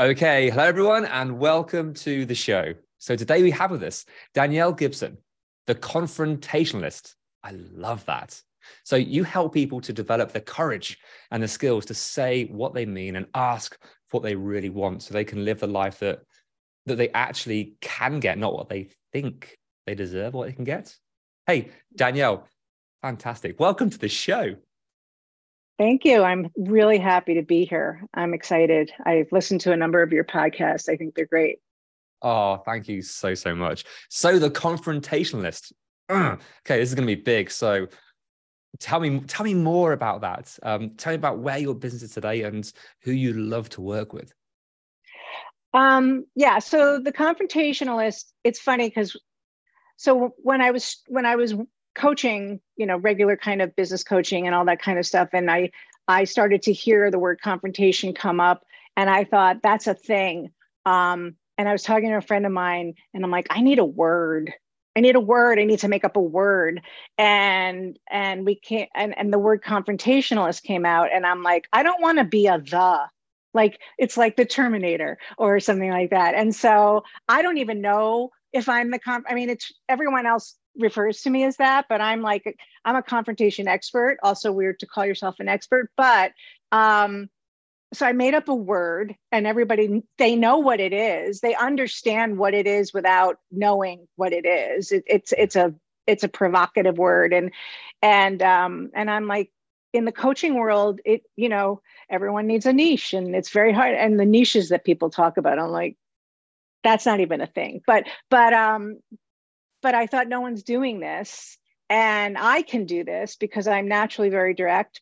Okay, hello everyone, and welcome to the show. So today we have with us Danielle Gibson, the confrontationalist. I love that. So you help people to develop the courage and the skills to say what they mean and ask what they really want, so they can live the life that that they actually can get, not what they think they deserve, what they can get. Hey, Danielle, fantastic. Welcome to the show. Thank you. I'm really happy to be here. I'm excited. I've listened to a number of your podcasts. I think they're great. Oh, thank you so, so much. So the confrontationalist. Ugh. Okay, this is going to be big. So tell me, tell me more about that. Um, tell me about where your business is today and who you love to work with. Um, yeah, so the confrontationalist, it's funny because so when I was when I was coaching, you know, regular kind of business coaching and all that kind of stuff, and I I started to hear the word confrontation come up, and I thought that's a thing. Um, and I was talking to a friend of mine, and I'm like, I need a word. I need a word. I need to make up a word. And and we can't and, and the word confrontationalist came out, and I'm like, I don't want to be a the like it's like the terminator or something like that and so i don't even know if i'm the comp i mean it's everyone else refers to me as that but i'm like i'm a confrontation expert also weird to call yourself an expert but um so i made up a word and everybody they know what it is. They understand what it is without knowing what it is. It, it's it's a it's a provocative word. And and um and i'm like in the coaching world it you know everyone needs a niche and it's very hard. And the niches that people talk about i'm like that's not even a thing. But but um but i thought no one's doing this and i can do this because i'm naturally very direct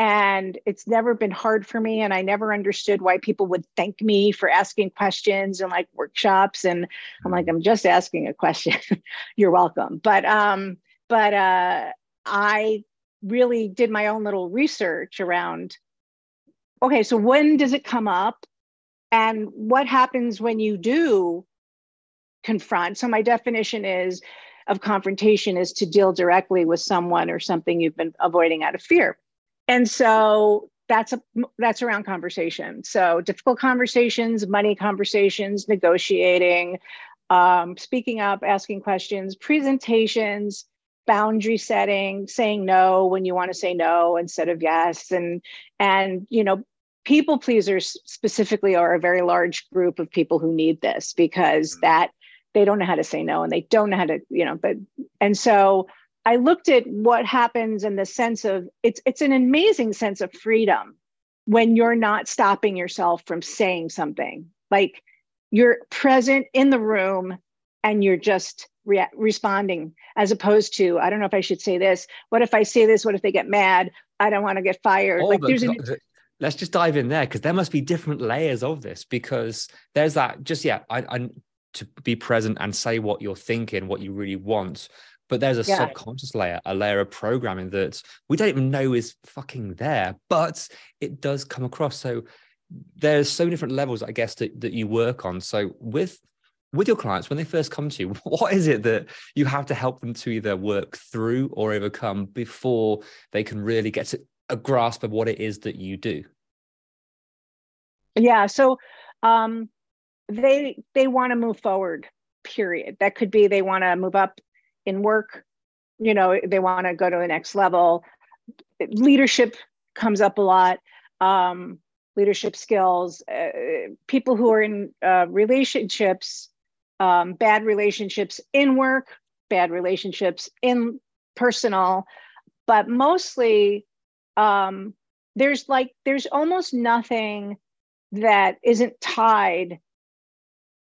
and it's never been hard for me and i never understood why people would thank me for asking questions and like workshops and i'm like i'm just asking a question. You're welcome. But um but uh i really did my own little research around okay so when does it come up and what happens when you do confront. So my definition is of confrontation is to deal directly with someone or something you've been avoiding out of fear. And so that's a that's around conversation. So difficult conversations money conversations negotiating um, speaking up asking questions presentations boundary setting saying no when you want to say no instead of yes. And and you know people pleasers specifically are a very large group of people who need this because that they don't know how to say no and they don't know how to you know but and so i looked at what happens in the sense of it's it's an amazing sense of freedom when you're not stopping yourself from saying something. Like you're present in the room and you're just re- responding as opposed to i don't know if i should say this what if i say this? What if they get mad? I don't want to get fired. Oh, like there's an, let's just dive in there because there must be different layers of this because there's that just yeah I, I to be present and say what you're thinking what you really want. But there's a Yeah. subconscious layer a layer of programming that we don't even know is fucking there but it does come across. So there's so many different levels i guess that, that you work on. So with with your clients when they first come to you what is it that you have to help them to either work through or overcome before they can really get to a grasp of what it is that you do? Yeah so um they they want to move forward period that could be they want to move up in work you know they want to go to the next level leadership comes up a lot. Um, leadership skills, uh, people who are in uh, relationships, um, bad relationships in work, bad relationships in personal, but mostly um, there's like there's almost nothing that isn't tied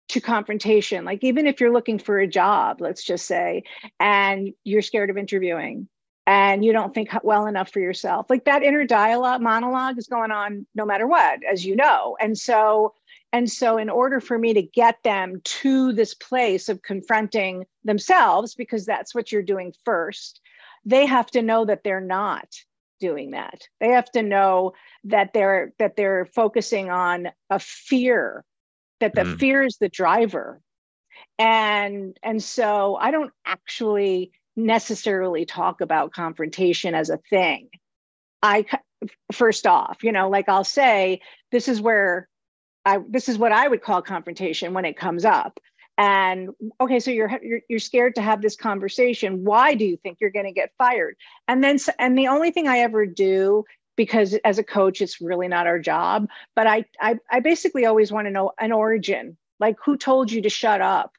to confrontation. Like even if you're looking for a job let's just say and you're scared of interviewing and you don't think well enough for yourself like that inner dialogue monologue is going on no matter what as you know. And so and so in order for me to get them to this place of confronting themselves because that's what you're doing first they have to know that they're not doing that. They have to know that they're that they're focusing on a fear that the mm. fear is the driver. And and so i don't actually necessarily talk about confrontation as a thing. I first off you know like i'll say this is where i this is what i would call confrontation when it comes up. And okay so you're, you're you're scared to have this conversation. Why do you think you're going to get fired? And then and the only thing i ever do because as a coach it's really not our job. But i i, I basically always want to know an origin. Like who told you to shut up?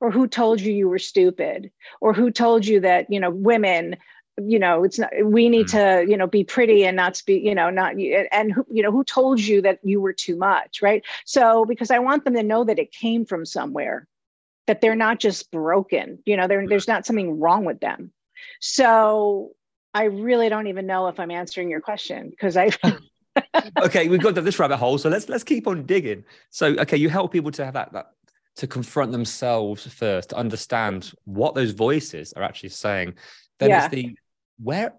Or who told you you were stupid? Or who told you that you know women you know it's not we need mm-hmm. to you know be pretty and not speak you know not and who you know who told you that you were too much right? So because i want them to know that it came from somewhere that they're not just broken you know there's not something wrong with them. So i really don't even know if i'm answering your question because i okay we've got this rabbit hole so let's let's keep on digging. So okay you help people to have that, that to confront themselves first to understand what those voices are actually saying. Then yeah. it's the where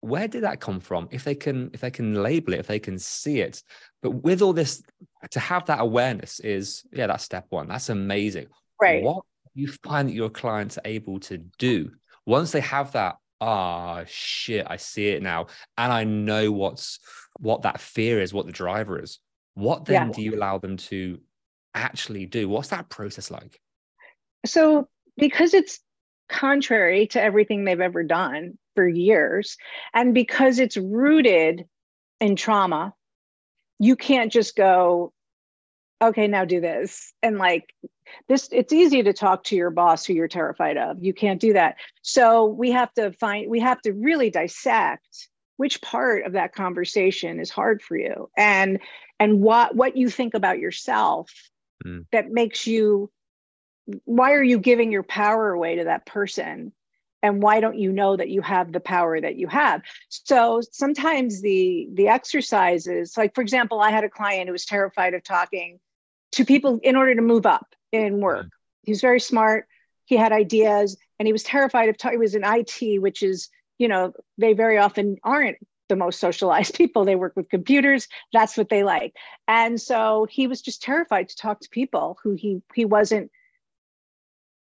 where did that come from? If they can if they can label it if they can see it. But with all this to have that awareness is yeah that's step one. That's amazing. Right. What you find that your clients are able to do once they have that ah oh, shit i see it now and i know what's what that fear is what the driver is what then yeah. do you allow them to actually do what's that process like so because it's contrary to everything they've ever done for years. And because it's rooted in trauma, you can't just go, okay, now do this. And like this, it's easy to talk to your boss who you're terrified of. You can't do that. So we have to find, we have to really dissect which part of that conversation is hard for you and and what what you think about yourself mm. that makes you why are you giving your power away to that person and why don't you know that you have the power that you have so sometimes the the exercises like for example i had a client who was terrified of talking to people in order to move up in work. He's very smart. He had ideas and he was terrified of talking he was in IT which is you know they very often aren't the most socialized people. They work with computers. That's what they like. And so he was just terrified to talk to people who he he wasn't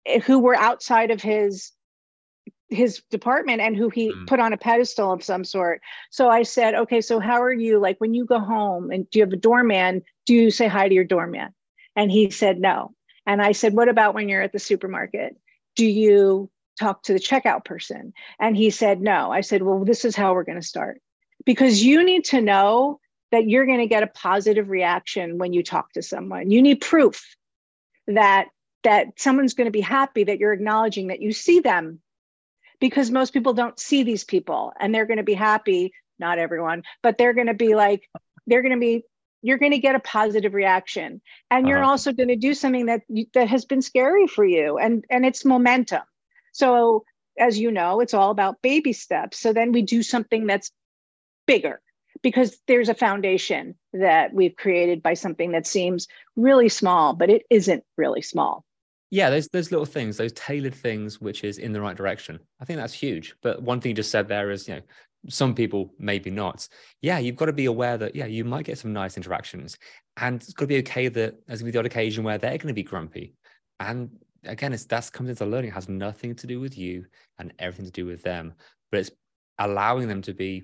eh, who were outside of his his department and who he mm. put on a pedestal of some sort. So I said, okay, so how are you? Like when you go home and do you have a doorman? Do you say hi to your doorman? And he said no. And I said, what about when you're at the supermarket? Do you talk to the checkout person? And he said no. I said, well, this is how we're going to start because you need to know that you're going to get a positive reaction when you talk to someone. You need proof that that someone's going to be happy that you're acknowledging that you see them because most people don't see these people and they're going to be happy not everyone but they're going to be like they're going to be you're going to get a positive reaction. And you're uh-huh. also going to do something that that has been scary for you and and it's momentum. So as you know it's all about baby steps. So then we do something that's bigger because there's a foundation that we've created by something that seems really small but it isn't really small yeah those those little things those tailored things which is in the right direction. I think that's huge. But one thing you just said there is you know some people maybe not. Yeah you've got to be aware that yeah you might get some nice interactions. And it's got to be okay that there's going to be the odd occasion where they're going to be grumpy. And again it's that's comes into learning. It has nothing to do with you and everything to do with them. But it's allowing them to be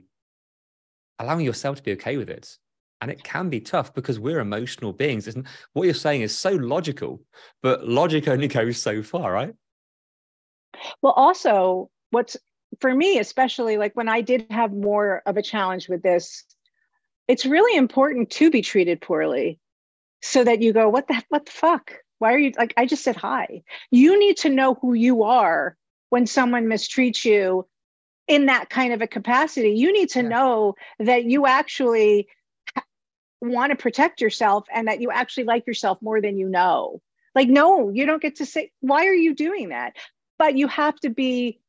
allowing yourself to be okay with it and it can be tough because we're emotional beings. Isn't what you're saying is so logical, but logic only goes so far, right? Well, also, what's for me, especially like when I did have more of a challenge with this, it's really important to be treated poorly so that you go, what the what the fuck? Why are you like I just said hi? You need to know who you are when someone mistreats you in that kind of a capacity. You need to yeah. know that you actually want to protect yourself and that you actually like yourself more than you know. Like, no, you don't get to say, why are you doing that? But you have to be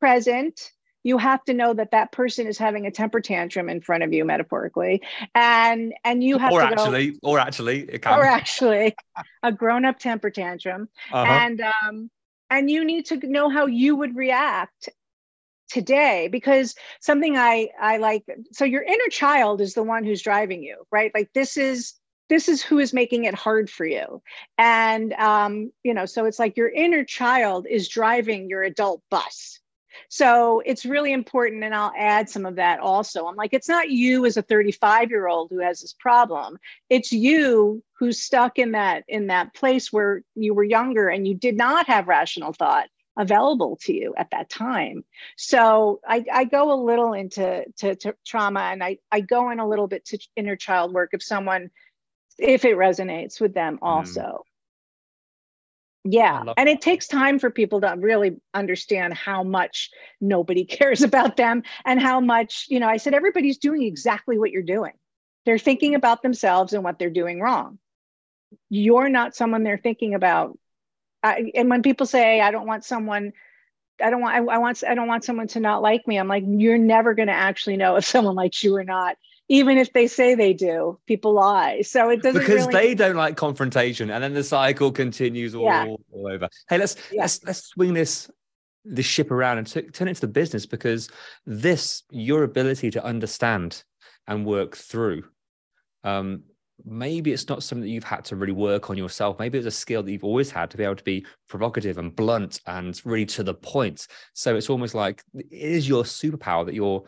present you have to know that that person is having a temper tantrum in front of you metaphorically and and you have or to actually go, or actually or actually a grown-up temper tantrum uh-huh. and um and you need to know how you would react today because something i i like so your inner child is the one who's driving you right like this is this is who is making it hard for you and um you know so it's like your inner child is driving your adult bus so it's really important. And I'll add some of that also. I'm like, it's not you as a 35 year old who has this problem. It's you who's stuck in that in that place where you were younger and you did not have rational thought available to you at that time. So I, I go a little into to, to trauma and I, I go in a little bit to inner child work if someone if it resonates with them mm. also. Mm. Yeah. And it takes time for people to really understand how much nobody cares about them and how much, you know, I said, everybody's doing exactly what you're doing. They're thinking about themselves and what they're doing wrong. You're not someone they're thinking about. I, and when people say, I don't want someone, I don't want, I, I want, I don't want someone to not like me. I'm like, you're never going to actually know if someone likes you or not even if they say they do, people lie. So it doesn't because really... they don't like confrontation, and then the cycle continues all, yeah. all, all over. Hey, let's yeah. let's let's swing this this ship around and t- turn it into the business because this your ability to understand and work through. Um, maybe it's not something that you've had to really work on yourself. Maybe it's a skill that you've always had to be able to be provocative and blunt and really to the point. So it's almost like it is your superpower that you're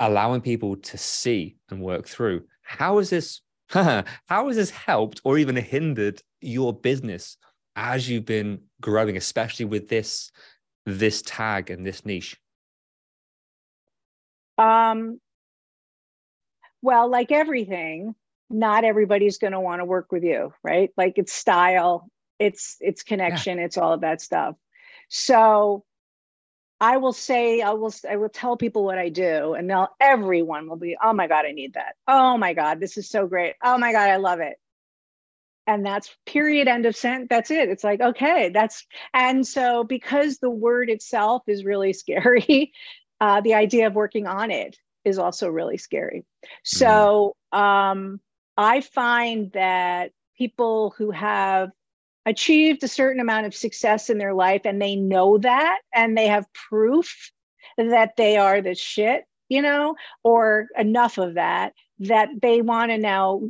allowing people to see and work through. How has this how has this helped or even hindered your business as you've been growing, especially with this this tag and this niche? Um well, like everything, not everybody's going to want to work with you, right? Like it's style, it's it's connection, yeah. it's all of that stuff. So I will say, I will, I will tell people what I do, and they'll, everyone will be, oh my God, I need that. Oh my God, this is so great. Oh my God, I love it. And that's period, end of sentence. That's it. It's like, okay, that's, and so because the word itself is really scary, uh, the idea of working on it is also really scary. So mm-hmm. um, I find that people who have achieved a certain amount of success in their life and they know that and they have proof that they are the shit, you know, or enough of that, that they want to now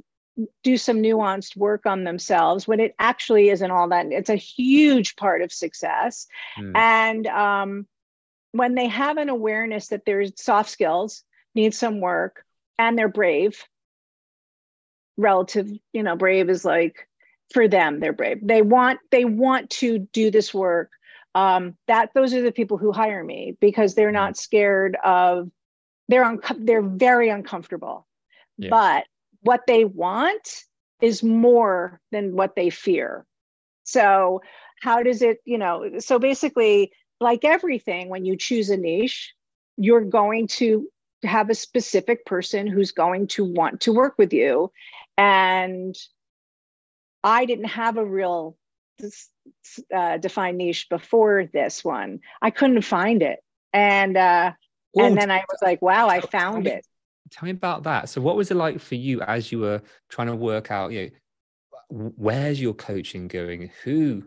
do some nuanced work on themselves when it actually isn't all that. It's a huge part of success. Mm. And um, when they have an awareness that their soft skills, need some work, and they're brave, relative, you know, brave is like, for them they're brave. They want they want to do this work. Um, that those are the people who hire me because they're not scared of they're un- they're very uncomfortable. Yeah. but what they want is more than what they fear. So how does it you know so basically like everything when you choose a niche you're going to have a specific person who's going to want to work with you and I didn't have a real uh, defined niche before this one. I couldn't find it, and uh, Ooh, and then I was like, "Wow, I found tell it." Tell me about that. So, what was it like for you as you were trying to work out? You know, where's your coaching going? Who,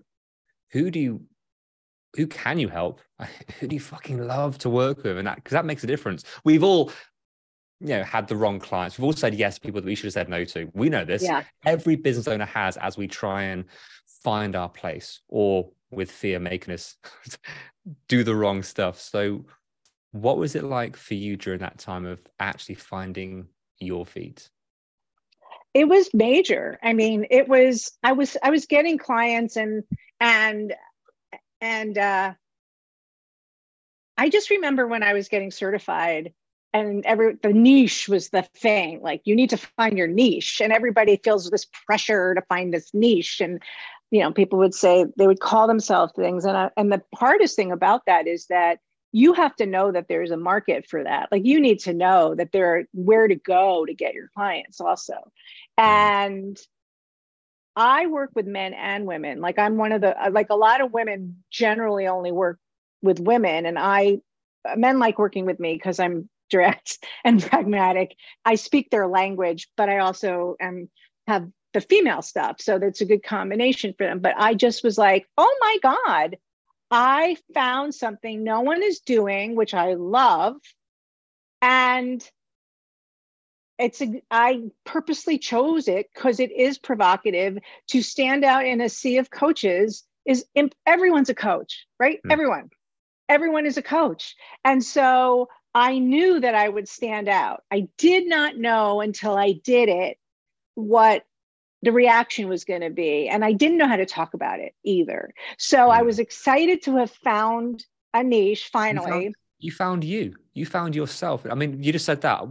who do you, who can you help? Who do you fucking love to work with? And that because that makes a difference. We've all you know had the wrong clients we've all said yes to people that we should have said no to we know this yeah. every business owner has as we try and find our place or with fear making us do the wrong stuff so what was it like for you during that time of actually finding your feet it was major i mean it was i was i was getting clients and and and uh I just remember when I was getting certified and every the niche was the thing like you need to find your niche and everybody feels this pressure to find this niche and you know people would say they would call themselves things. And I, and the hardest thing about that is that you have to know that there's a market for that. Like you need to know that there are where to go to get your clients also. And i work with men and women like i'm one of the uh, like a lot of women generally only work with women and i uh, men like working with me because i'm direct and pragmatic. I speak their language, but I also am have the female stuff. So that's a good combination for them. But I just was like, oh my God, I found something no one is doing, which I love. And it's a, I purposely chose it because it is provocative to stand out in a sea of coaches is everyone's a coach, right? Mm. Everyone. Everyone is a coach. And so I knew that I would stand out. I did not know until I did it what the reaction was going to be. And I didn't know how to talk about it either. So. I was excited to have found a niche finally. You found, you found you. You found yourself. I mean, you just said that.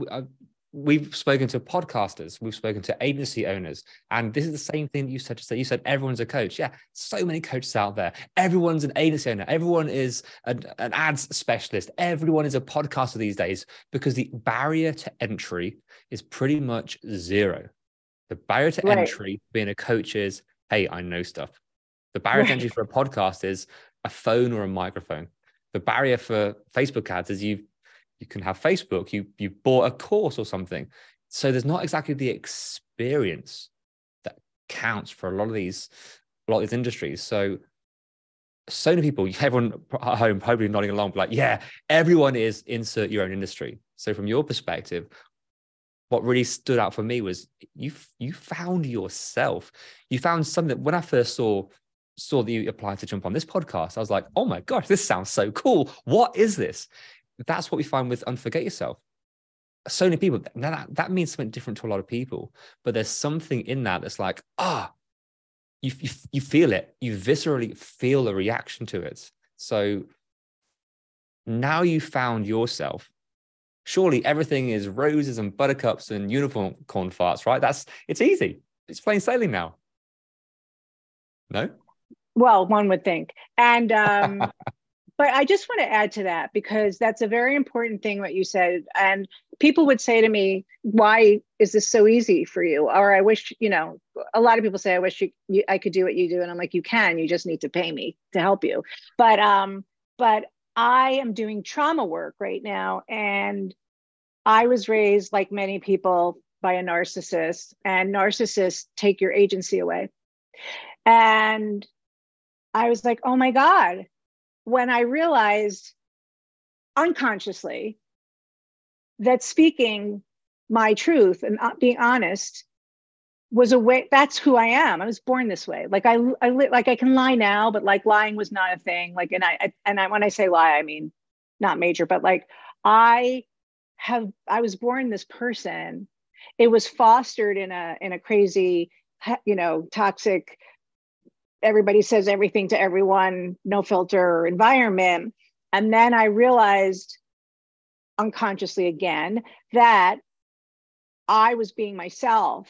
We've spoken to podcasters, we've spoken to agency owners, and this is the same thing that you said to say. You said everyone's a coach. Yeah, so many coaches out there. Everyone's an agency owner. Everyone is an, an ads specialist. Everyone is a podcaster these days because the barrier to entry is pretty much zero. The barrier to right. entry being a coach is, hey, I know stuff. The barrier right. to entry for a podcast is a phone or a microphone. The barrier for Facebook ads is you've you can have Facebook, you you bought a course or something. So there's not exactly the experience that counts for a lot of these a lot of these industries. So so many people, everyone at home probably nodding along, like, yeah, everyone is insert your own industry. So from your perspective, what really stood out for me was you you found yourself. You found something when I first saw saw that you applied to jump on this podcast, I was like, oh my gosh, this sounds so cool. What is this? That's what we find with unforget yourself. So many people now that, that means something different to a lot of people but there's something in that that's like ah oh, you, you you feel it. You viscerally feel a reaction to it. So now you found yourself surely everything is roses and buttercups and unicorn corn farts right? That's it's easy. It's plain sailing now. No? Well one would think. And um but I just want to add to that because that's a very important thing what you said. And people would say to me, "Why is this so easy for you?" Or I wish, you know, a lot of people say, "I wish you, you, I could do what you do," and I'm like, "You can. You just need to pay me to help you." But um, but I am doing trauma work right now, and I was raised like many people by a narcissist, and narcissists take your agency away. And I was like, "Oh my god." When I realized unconsciously that speaking my truth and uh, being honest was a way that's who i am. I was born this way. Like i, I like i can lie now but like lying was not a thing. Like and i and i when i say lie i mean not major but like i have i was born this person. It was fostered in a in a crazy you know toxic everybody says everything to everyone, no filter environment. And then I realized unconsciously again that I was being myself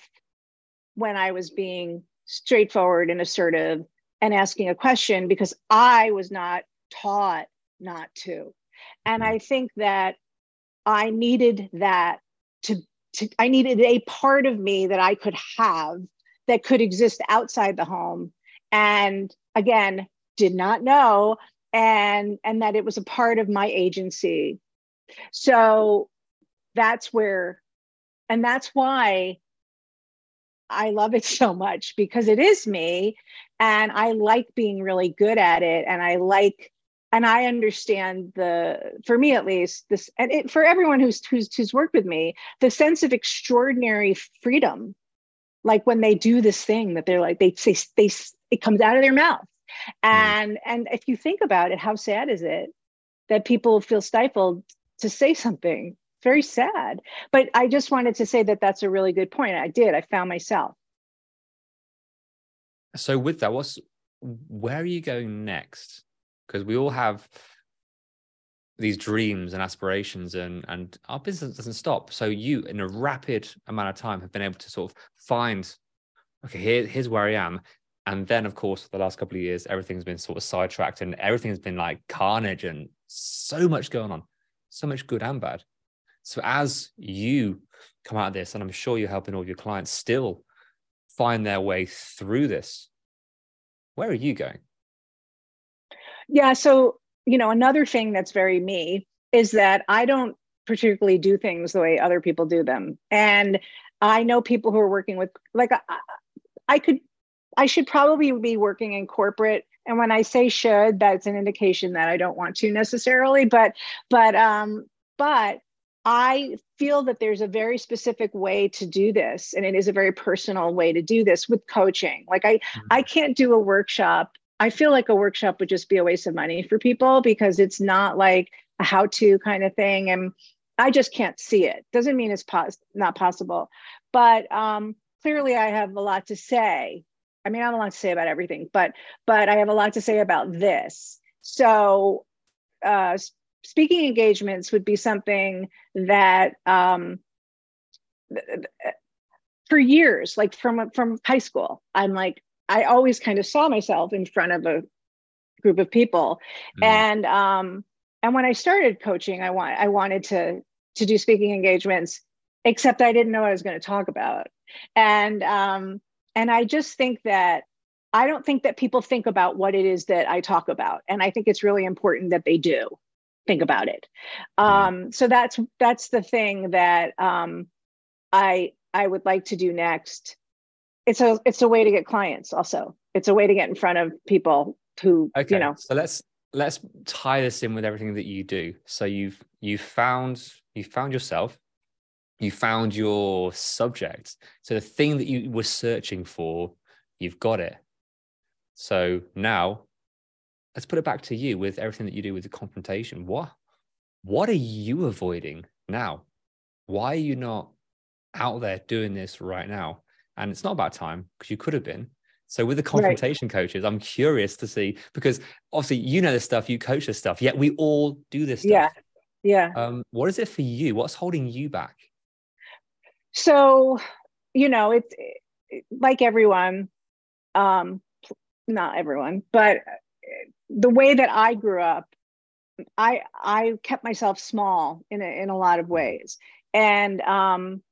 when I was being straightforward and assertive and asking a question because I was not taught not to. And hmm. I think that I needed that to, to I needed a part of me that I could have that could exist outside the home and again did not know and and that it was a part of my agency. So that's where and that's why I love it so much because it is me and I like being really good at it and I like and I understand the for me at least this and it, for everyone who's who's who's worked with me the sense of extraordinary freedom. Like when they do this thing that they're like they say they it comes out of their mouth. Mm-hmm. and and if you think about it how sad is it that people feel stifled to say something? Very sad. But i just wanted to say that that's a really good point. I did. I found myself. So with that what's where are you going next? Because we all have these dreams and aspirations and and our business doesn't stop. So you in a rapid amount of time have been able to sort of find okay here, here's where i am and then of course the last couple of years everything's been sort of sidetracked and everything's been like carnage and so much going on so much good and bad so as you come out of this and i'm sure you're helping all your clients still find their way through this where are you going yeah so you know, another thing that's very me is that I don't particularly do things the way other people do them. And I know people who are working with, like, I, I could, I should probably be working in corporate. And when I say should, that's an indication that I don't want to necessarily. But, but, um, but I feel that there's a very specific way to do this, and it is a very personal way to do this with coaching. Like I, mm-hmm. I can't do a workshop I feel like a workshop would just be a waste of money for people because it's not like a how to kind of thing. And I just can't see it. Doesn't mean it's pos- not possible. But um, clearly, I have a lot to say. I mean, I have a lot to say about everything, but but I have a lot to say about this. So, uh, speaking engagements would be something that um, for years, like from from high school, I'm like, I always kind of saw myself in front of a group of people. Mm. And um, and when I started coaching, I want I wanted to to do speaking engagements, except I didn't know what I was going to talk about. And um, and I just think that I don't think that people think about what it is that I talk about. And I think it's really important that they do think about it. Mm. Um, so that's that's the thing that um, I I would like to do next it's a it's a way to get clients also it's a way to get in front of people who okay. you know so let's let's tie this in with everything that you do so you've you found you found yourself you found your subject so the thing that you were searching for you've got it so now let's put it back to you with everything that you do with the confrontation what what are you avoiding now why are you not out there doing this right now and it's not about time because you could have been. So with the confrontation right. coaches, I'm curious to see because obviously you know this stuff, you coach this stuff, yet we all do this stuff. Yeah. Yeah. Um, what is it for you? What's holding you back? So, you know, it's like everyone, um, not everyone, but the way that I grew up, I I kept myself small in a, in a lot of ways, and um,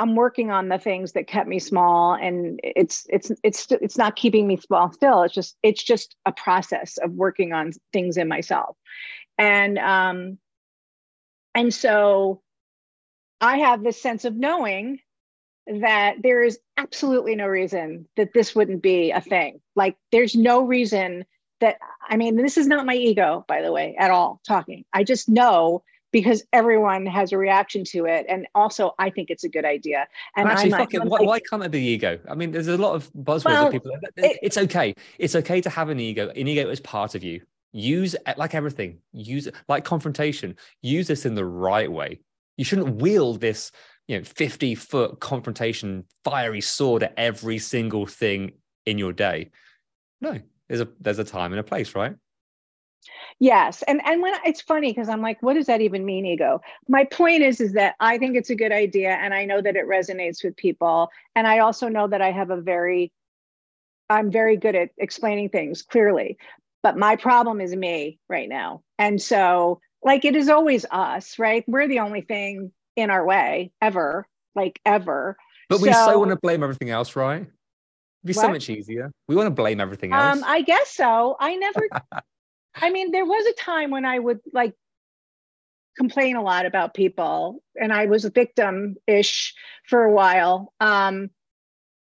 I'm working on the things that kept me small and it's it's it's it's not keeping me small still. It's just it's just a process of working on things in myself. And um and so I have this sense of knowing that there is absolutely no reason that this wouldn't be a thing like there's no reason that I mean this is not my ego by the way at all talking I just know because everyone has a reaction to it. And also, I think it's a good idea. And actually, fuck it. Why, why, can't it be ego? I mean, there's a lot of buzzwords well, of people. It, it's okay. It's okay to have an ego. An ego is part of you. Use like everything. Use it like confrontation. Use this in the right way. You shouldn't wield this, you know, 50 foot confrontation, fiery sword at every single thing in your day. No, there's a there's a time and a place, right? Yes. And and when it's funny because I'm like, what does that even mean, ego? My point is, is that I think it's a good idea and I know that it resonates with people. And I also know that I have a very, I'm very good at explaining things clearly. But my problem is me right now. And so, like, it is always us, right? We're the only thing in our way ever, like ever. But we so, so want to blame everything else, right? It'd be what? so much easier. We want to blame everything else. Um, I guess so. I never I mean, there was a time when I would like complain a lot about people, and I was a victim ish for a while. Um,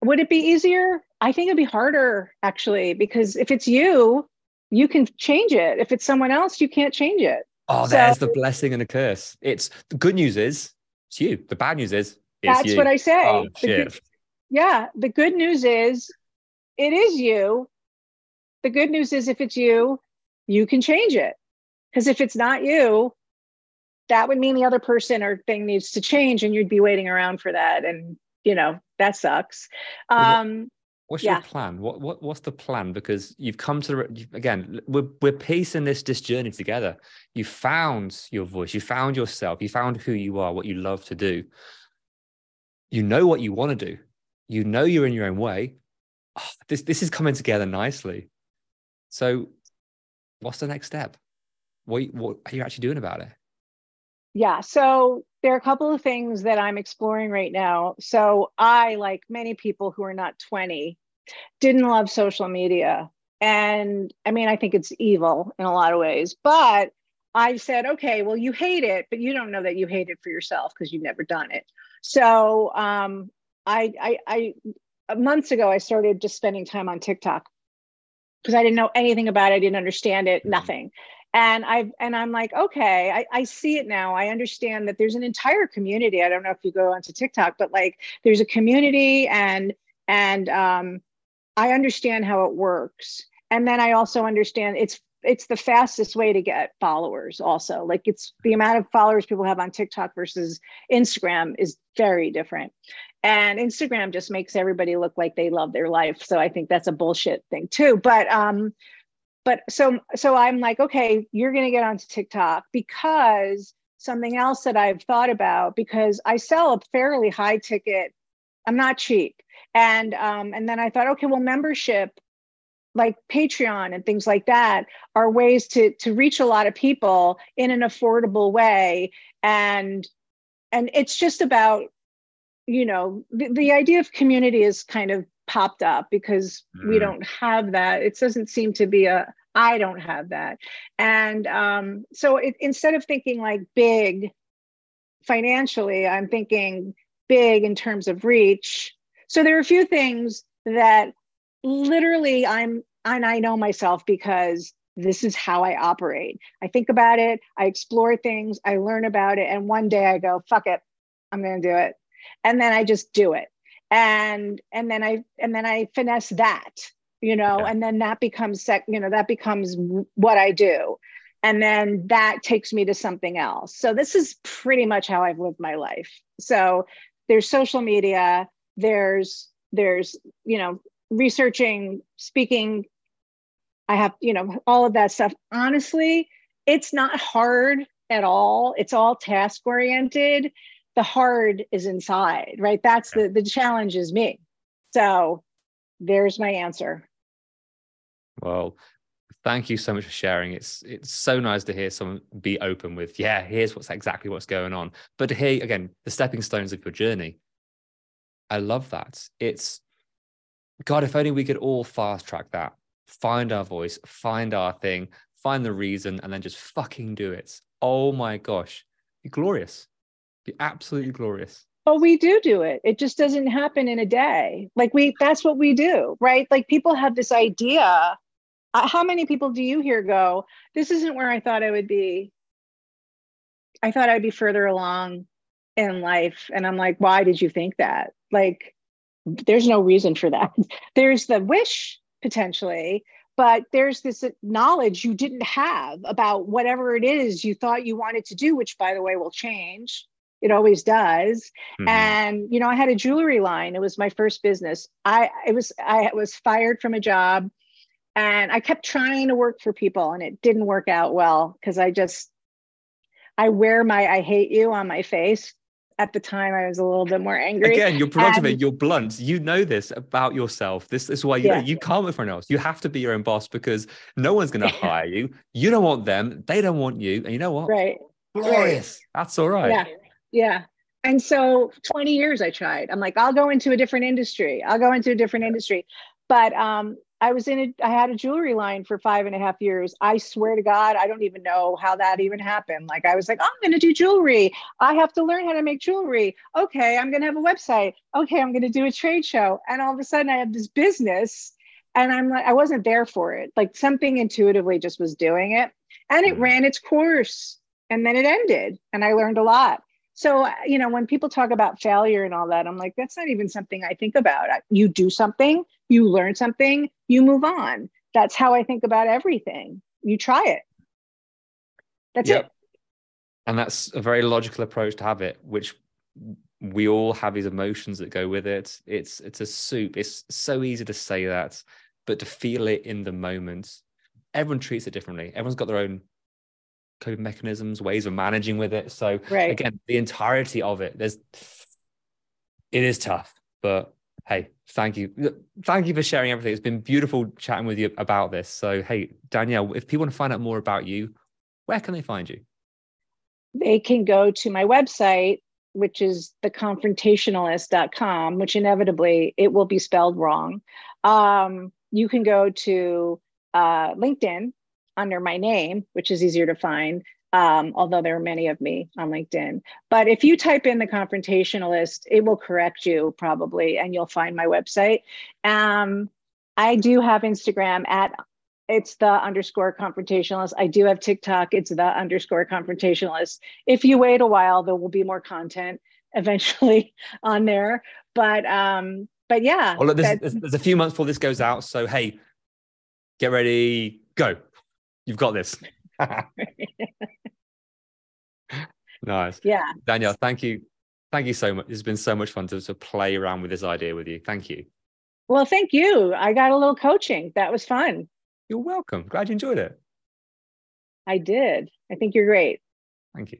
would it be easier? I think it'd be harder actually, because if it's you, you can change it. If it's someone else, you can't change it. Oh, so, there's the blessing and the curse. It's the good news is it's you. The bad news is that's you. That's what I say. Oh. Good, yeah. The good news is it is you. The good news is if it's you, you can change it. Because if it's not you, that would mean the other person or thing needs to change and you'd be waiting around for that. And, you know, that sucks. Um, What's Yeah. your plan? What what what's the plan? Because you've come to the again, we're we're piecing this this journey together. You found your voice, you found yourself, you found who you are, what you love to do. You know what you want to do. You know you're in your own way. Ah, this this is coming together nicely. So, what's the next step? What what are you actually doing about it? Yeah. So there are a couple of things that I'm exploring right now. So I, like many people who are not 20, didn't love social media. And I mean, I think it's evil in a lot of ways, but I said, okay, well, you hate it, but you don't know that you hate it for yourself because you've never done it. So um, I, I, I, months ago, I started just spending time on TikTok because I didn't know anything about it, I didn't understand it, Mhm. nothing and i and i'm like okay I, I see it now. I understand that there's an entire community. I don't know if you go onto tiktok but like there's a community and and um i understand how it works. And then i also understand it's it's the fastest way to get followers also. Like it's the amount of followers people have on tiktok versus instagram is very different. And instagram just makes everybody look like they love their life. So i think that's a bullshit thing too. But um but so so i'm like okay you're going to get onto tiktok because something else that i've thought about because i sell a fairly high ticket. I'm not cheap. And um and then i thought okay well membership like patreon and things like that are ways to to reach a lot of people in an affordable way. And and it's just about you know the, the idea of community is kind of popped up because we Mm. don't have that. It doesn't seem to be a i don't have that. And um so it, instead of thinking like big financially i'm thinking big in terms of reach. So there are a few things that literally i'm and i know myself because this is how i operate. I think about it i explore things i learn about it and one day i go fuck it i'm going to do it. And then i just do it and and then i and then i finesse that you know Yeah. and then that becomes sec you know that becomes what i do. And then that takes me to something else. So this is pretty much how i've lived my life. So there's social media there's there's you know researching speaking. I have you know all of that stuff. Honestly it's not hard at all. It's all task oriented the hard is inside right that's the the challenge is me so there's my answer Well, thank you so much for sharing. It's it's so nice to hear someone be open with, yeah, here's what's exactly what's going on. But to hear again the stepping stones of your journey. I love that. It's God, if only we could all fast track that, find our voice, find our thing, find the reason, and then just fucking do it. Oh my gosh. Be glorious. Be absolutely glorious. but we do do it. It just doesn't happen in a day. Like we that's what we do right? Like people have this idea. Uh, how many people do you hear go this isn't where i thought i would be. I thought i'd be further along in life. And i'm like why did you think that? Like there's no reason for that. There's the wish potentially but there's this knowledge you didn't have about whatever it is you thought you wanted to do which by the way will change it always does Mhm. and you know i had a jewelry line it was my first business i it was i was fired from a job and i kept trying to work for people and it didn't work out well because i just i wear my i hate you on my face at the time i was a little bit more angry Again, you're productive, and- you're blunt. You know this about yourself. This, is why you, Yeah. you can't work for anyone else. You have to be your own boss because no one's going to hire you. You don't want them. They don't want you. And you know what? right Glorious. That's all right. yeah yeah. And so 20 years i tried. I'm like i'll go into a different industry. I'll go into a different industry. But um i was in a i had a jewelry line for five and a half years. I swear to god i don't even know how that even happened. Like i was like oh, i'm going to do jewelry. I have to learn how to make jewelry. Okay i'm going to have a website. Okay i'm going to do a trade show. And all of a sudden i have this business and i'm like i wasn't there for it. Like something intuitively just was doing it. And it Mhm. ran its course and then it ended and i learned a lot so, uh, you know, when people talk about failure and all that, I'm like, that's not even something I think about. You do something, you learn something, you move on. That's how I think about everything. You try it. That's Yep. it. And that's a very logical approach to have it, which we all have these emotions that go with it. It's it's a soup. It's so easy to say that, but to feel it in the moment, everyone treats it differently. Everyone's got their own coping mechanisms, ways of managing with it. So Right. again, the entirety of it, there's it is tough, but hey, thank you. Thank you for sharing everything. It's been beautiful chatting with you about this. So hey, Danielle, if people want to find out more about you, where can they find you? they can go to my website, which is theconfrontationalist.com, which inevitably it will be spelled wrong. Um, you can go to uh, LinkedIn under my name, which is easier to find, um, although there are many of me on LinkedIn. But if you type in the confrontationalist, it will correct you probably, and you'll find my website. Um, I do have Instagram at it's the underscore confrontationalist. I do have TikTok. It's the underscore confrontationalist. If you wait a while, there will be more content eventually on there. But um, but yeah. Well, look, there's, there's, there's a few months before this goes out. So hey, get ready, go. You've got this. nice. yeah. Danielle, thank you. Thank you so much. It's been so much fun to, to play around with this idea with you. Thank you. Well, thank you. I got a little coaching. That was fun. You're welcome. Glad you enjoyed it. I did. I think you're great. Thank you.